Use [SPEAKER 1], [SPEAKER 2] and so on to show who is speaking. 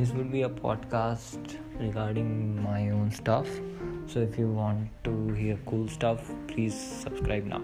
[SPEAKER 1] this will be a podcast regarding my own stuff. So if you want to hear cool stuff, please subscribe now.